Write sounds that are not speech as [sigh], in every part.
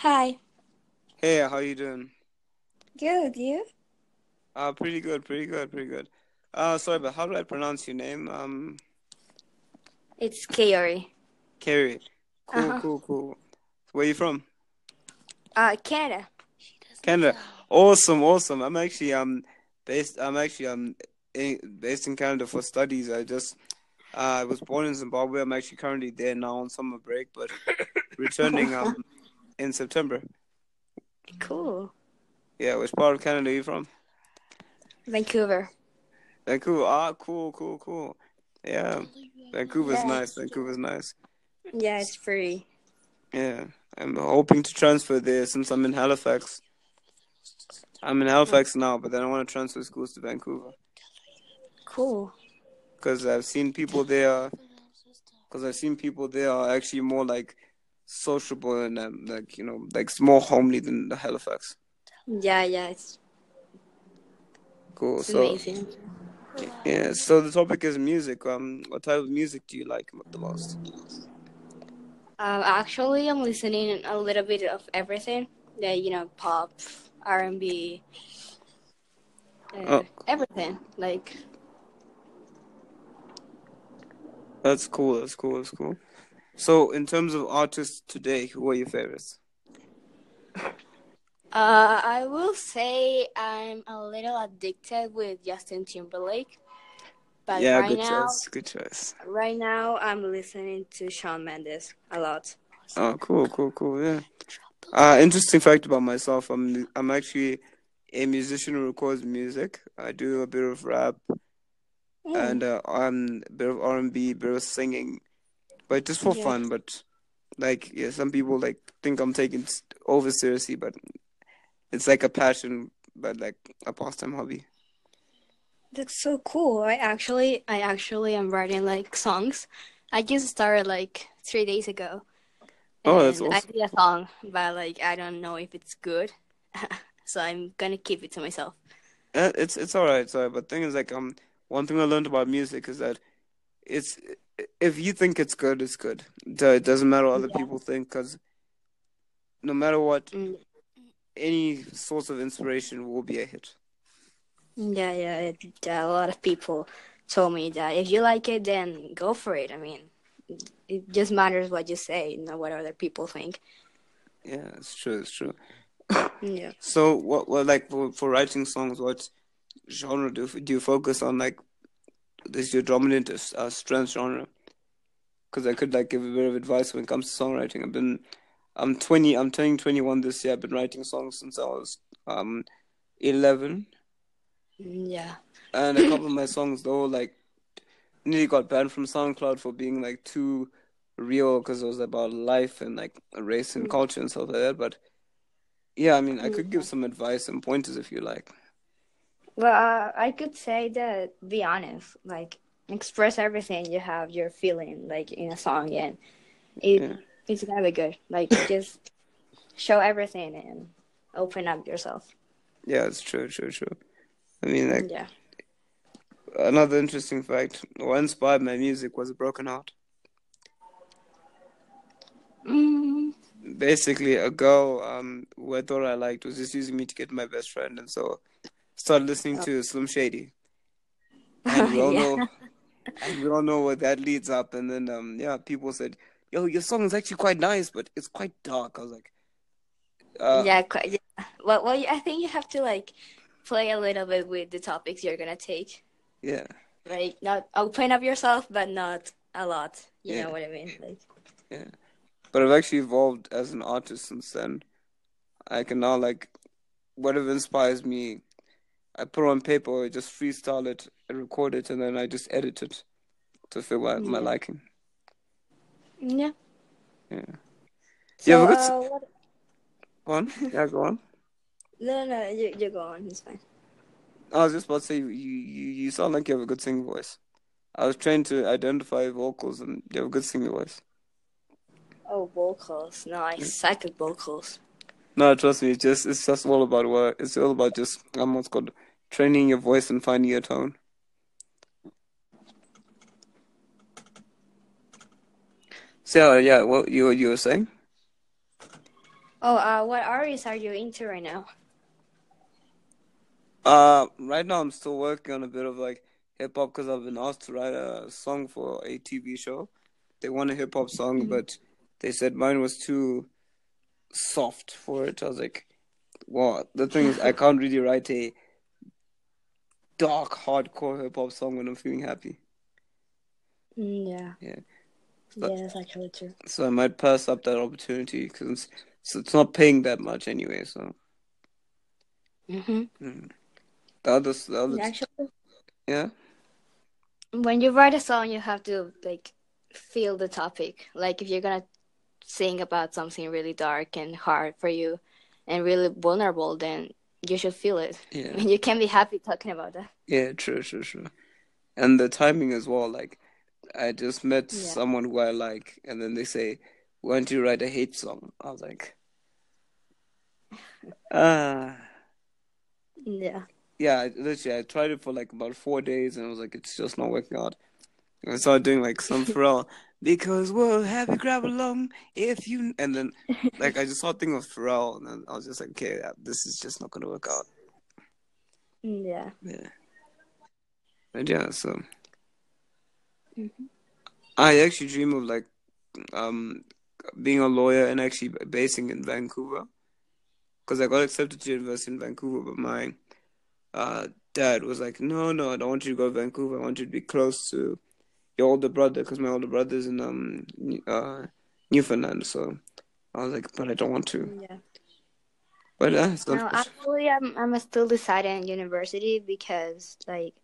Hi. Hey, how you doing? Good, you? Uh, pretty good, pretty good, pretty good. Uh, sorry, but how do I pronounce your name? Um, It's Kaori. Carrie. Cool, Uh-huh. cool, cool. Where are you from? Uh, Canada. Canada. Awesome, awesome. I'm actually um based. I'm actually um in, based in Canada for studies. I just uh, I was born in Zimbabwe. I'm actually currently there now on summer break, but [coughs] returning [laughs] um in September. Cool. Yeah, which part of Canada are you from? Vancouver. Vancouver. Ah, cool, cool, cool. Yeah, Vancouver's Yeah. nice. Vancouver's nice. Yeah, it's free. Yeah, I'm hoping to transfer there since I'm in Halifax. I'm in Halifax now, but then I want to transfer schools to Vancouver Cool. because I've seen people there. Because I've seen people there are actually more like sociable and um, like you know like it's more homely than the Halifax. Yeah, yeah, it's, Cool. it's So amazing. yeah, so the topic is music. Um, what type of music do you like the most? Um, actually, I'm listening a little bit of everything. Yeah, you know, pop, R&B, uh, Oh. everything. Like, That's cool. That's cool. That's cool. So in terms of artists today, who are your favorites? uh, I will say I'm a little addicted with Justin Timberlake. But yeah, right good now, choice. Good choice. right now, I'm listening to Shawn Mendes a lot. Oh, cool, cool, cool. Yeah. Uh, interesting fact about myself. I'm I'm actually a musician who records music. I do a bit of rap Mm. and uh, um, a bit of R and B, bit of singing, but just for Yeah. fun. But like, yeah, some people like think I'm taking it over seriously, but it's like a passion, but like a pastime hobby. That's so cool. I actually, I actually am writing like songs. I just started like three days ago. Oh, that's And I did a song, but like I don't know if it's good, [laughs] so I'm gonna keep it to myself. Uh, It's it's all right, right. But thing is, like, um, one thing I learned about music is that it's if you think it's good, it's good. It doesn't matter what other Yeah. people think, because no matter what, Mm. any source of inspiration will be a hit. Yeah, yeah. It, yeah, a lot of people told me that if you like it, then go for it. I mean, it just matters what you say, not what other people think. Yeah, it's true, it's true. Yeah. [laughs] So, what, what, like, for, for writing songs, what genre do do you focus on? Like, is your dominant uh, strength genre? Because I could like give a bit of advice when it comes to songwriting. I've been, I'm twenty, I'm turning twenty one this year. I've been writing songs since I was um eleven, Yeah. and a couple of my songs though like nearly got banned from SoundCloud for being like too real because it was about life and like race and culture and stuff like that. But yeah, I mean, I could give some advice and pointers if you like. Well, uh, I could say that be honest, like express everything you have, you're feeling, like in a song, and it Yeah. it's gonna be good. Like just show everything and open up yourself. Yeah, it's true, true, true. I mean, like Yeah. another interesting fact: what inspired my music was a broken heart. Mm, Basically, a girl um who I thought I liked was just using me to get my best friend, and so started listening to Slim Shady, and we all Yeah. know, and we all know what that leads up. And then um yeah, people said, "Yo, your song is actually quite nice, but it's quite dark." I was like, uh, yeah, quite, yeah. Well, well, I think you have to like play a little bit with the topics you're gonna take. yeah, Like not open up yourself, but not a lot. You Yeah. know what I mean? Like yeah. But I've actually evolved as an artist since then. I can now like whatever inspires me, I put on paper, I just freestyle it, I record it, and then I just edit it to fit my, my liking. yeah. Yeah. So, Yeah, it's- uh, what? Go on. [laughs] Yeah, go on. No, no, you you go on. It's fine. I was just about to say you, you you sound like you have a good singing voice. I was trying to identify vocals, and you have a good singing voice. Oh, vocals. No, I suck at vocals. No, trust me, it's just it's just all about what it's all about just um what's called training your voice and finding your tone. So yeah, what you you were saying? Oh, uh, what artists are you into right now? Uh, right now I'm still working on a bit of like hip hop because I've been asked to write a song for a TV show. They want a hip hop song, Mhm. but they said mine was too soft for it. I was like, well, the thing is, I can't really write a dark, hardcore hip hop song when I'm feeling happy. Mm, yeah. Yeah. Yeah, that's actually true. So I might pass up that opportunity because it's, so it's not paying that much anyway. So hmm mm. the other, the other, Actually, yeah, when you write a song, you have to like feel the topic. Like if you're gonna sing about something really dark and hard for you, and really vulnerable, then you should feel it. I yeah, mean, [laughs] you can't be happy talking about that. yeah, true, true, true. And the timing as well. Like I just met Yeah. someone who I like, and then they say, "Why don't you write a hate song?" I was like, ah. Yeah. yeah, I- literally, I tried it for like about four days, and I was like, it's just not working out. I started doing like some [laughs] Pharrell because we'll have you grab along if you, and then like I [laughs] just started thinking of Pharrell, and then I was just like, okay, this is just not gonna work out. Yeah. Yeah, but yeah, so Mhm. I actually dream of like um being a lawyer and actually basing in Vancouver because I got accepted to university in Vancouver, but my uh, dad was like, "No, no, I don't want you to go to Vancouver. I want you to be close to your older brother because my older brother's in um uh, Newfoundland." So I was like, "But I don't want to." Yeah. But uh, No, not. actually, I'm I'm still deciding university because like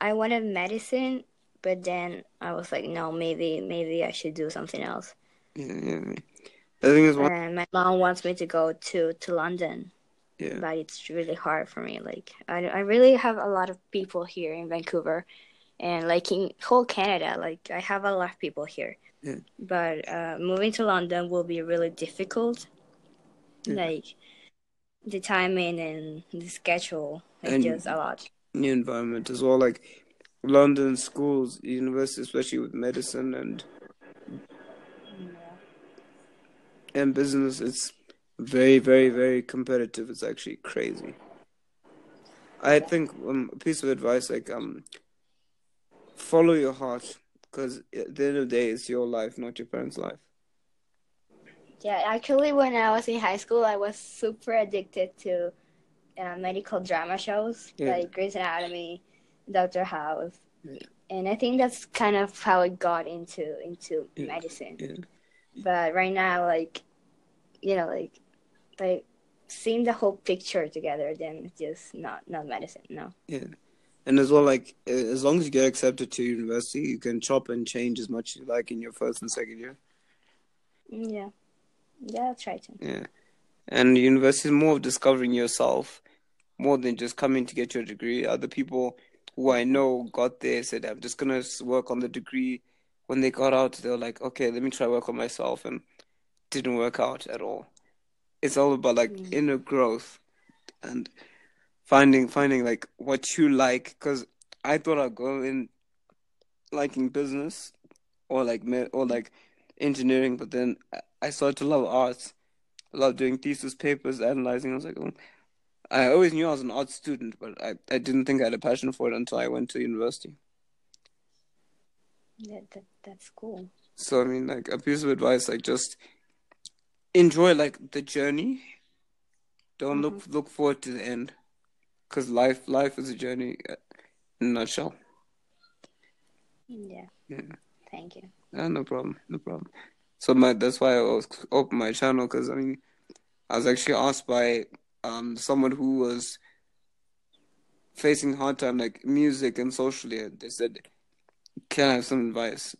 I wanted medicine, but then I was like, no, maybe maybe I should do something else. Yeah, yeah. yeah. The thing is, one, And my mom wants me to go to to London, yeah, but it's really hard for me. Like I I really have a lot of people here in Vancouver, and like in whole Canada, like I have a lot of people here. Yeah. But uh, moving to London will be really difficult. Yeah. Like the timing and the schedule, it's And- just a lot. new environment as well. Like London schools, university, especially with medicine and and business, it's very, very, very competitive. It's actually crazy. I think um, a piece of advice like um, follow your heart because at the end of the day, it's your life, not your parents' life. Yeah, actually, when I was in high school, I was super addicted to uh, medical drama shows Yeah. like Grey's Anatomy, Doctor House, Yeah. and I think that's kind of how I got into into Yeah. medicine. But right now, like, you know, like, like seeing the whole picture together, then it's just not not medicine. No. yeah. And as well, like as long as you get accepted to university, you can chop and change as much as you like in your first and second year. Yeah. Yeah, I'll try to. Yeah. And university is more of discovering yourself more than just coming to get your degree. Other people who I know got there said, I'm just going to work on the degree. When they got out, they were like, okay, let me try work on myself. And didn't work out at all. It's all about like Mm. inner growth and finding, finding like what you like. Cause I thought I'd go in liking business or like, or like engineering, but then I- started to love arts. I love doing thesis papers, analyzing. I was like, oh. I always knew I was an art student, but I, I didn't think I had a passion for it until I went to university. Yeah, that that's cool. So I mean, like a piece of advice, like just enjoy like the journey. Don't look mm-hmm. look forward to the end, because life life is a journey in a nutshell. Yeah. Yeah. Thank you. Yeah, no problem, no problem. So my that's why I was open my channel because I mean, I was actually asked by um someone who was facing hard time like music and socially. and They said, "Can I have some advice?"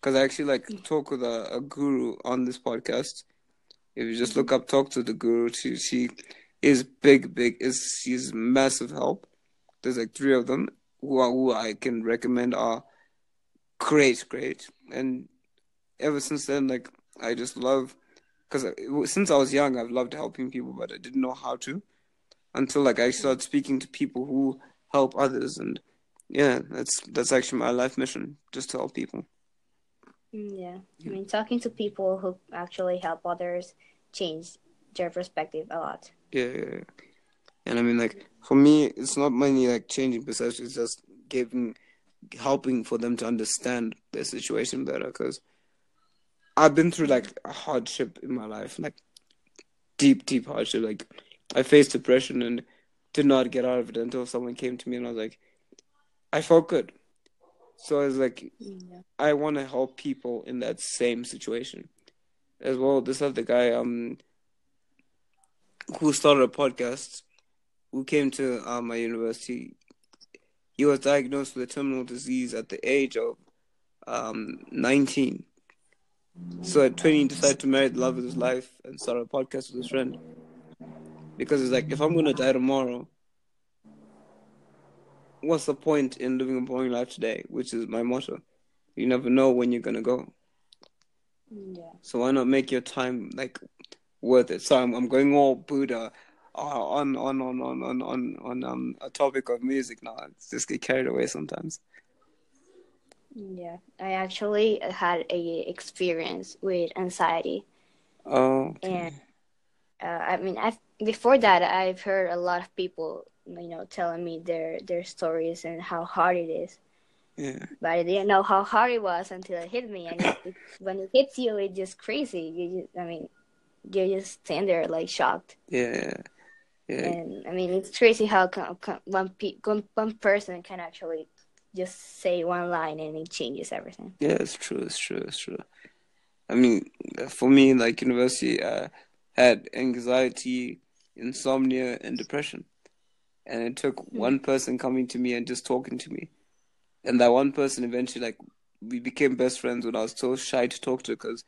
Because I actually like talk with a, a guru on this podcast. If you just look up, talk to the guru. She she is big, big. Is she's massive help. There's like three of them who are who I can recommend are great, great. And ever since then, like I just love because since I was young, I've loved helping people, but I didn't know how to until like I started speaking to people who help others, and yeah, that's that's actually my life mission, just to help people. Mm, Yeah. I mean, talking to people who actually help others changed their perspective a lot. Yeah. And I mean, like for me, it's not mainly like changing perception. It's just giving, helping for them to understand their situation better. Because I've been through like a hardship in my life, like deep, deep hardship. Like I faced depression and did not get out of it until someone came to me and I was like, I felt good. So I was like, Yeah. I want to help people in that same situation as well. This other guy, um, who started a podcast, who came to uh, my university, he was diagnosed with a terminal disease at the age of um 19. So at 20, he decided to marry the love of his life and start a podcast with his friend. Because it's like, if I'm gonna die tomorrow, what's the point in living a boring life today? Which is my motto. You never know when you're gonna go. Yeah. So why not make your time like worth it? So I'm, I'm going all Buddha uh, on on on on on on on um a topic of music now. It's just get carried away sometimes. Yeah. I actually had a experience with anxiety, Oh, and uh, I mean, I've before that I've heard a lot of people, you know, telling me their their stories and how hard it is. yeah, But I didn't know how hard it was until it hit me, and it, it, when it hits you, it's just crazy. You just, I mean, you just stand there like shocked. yeah, yeah, And I mean, it's crazy how co- co- one, pe- one one person can actually just say one line and it changes everything. yeah. It's true. It's true. It's true. I mean, for me, like university, I had anxiety, insomnia, and depression, and it took hmm. one person coming to me and just talking to me, and that one person eventually, like, we became best friends. When I was so shy to talk to, because,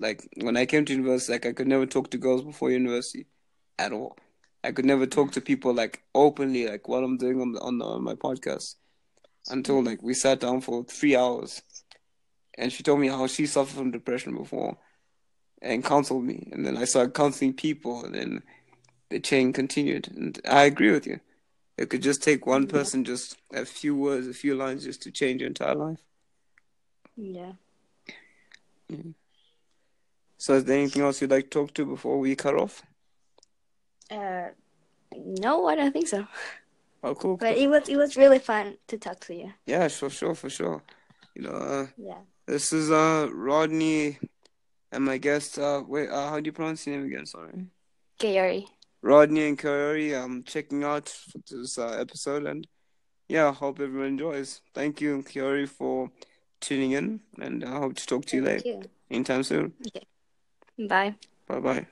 like, when I came to university, like, I could never talk to girls before university, at all. I could never talk to people like openly, like what I'm doing on the, on, the, on my podcast, until like we sat down for three hours. And she told me how she suffered from depression before and counseled me. And then i started counseling people and then the chain continued. And i agree with you. It could just take one person just a few words a few lines just to change your entire life. Yeah. Mm. So is there anything else you'd like to talk to before we cut off Uh, no, I don't think so. oh cool, But cool. it was it was really fun to talk to you. yeah for sure for sure you know uh, Yeah. this is uh rodney and my guest uh wait uh how do you pronounce your name again sorry Gary. Rodney and Kayori. I'm checking out for this uh, episode, and yeah, I hope everyone enjoys. Thank you, Coyote, for tuning in, and I hope to talk to you Thank later you. anytime soon. Bye. Bye bye.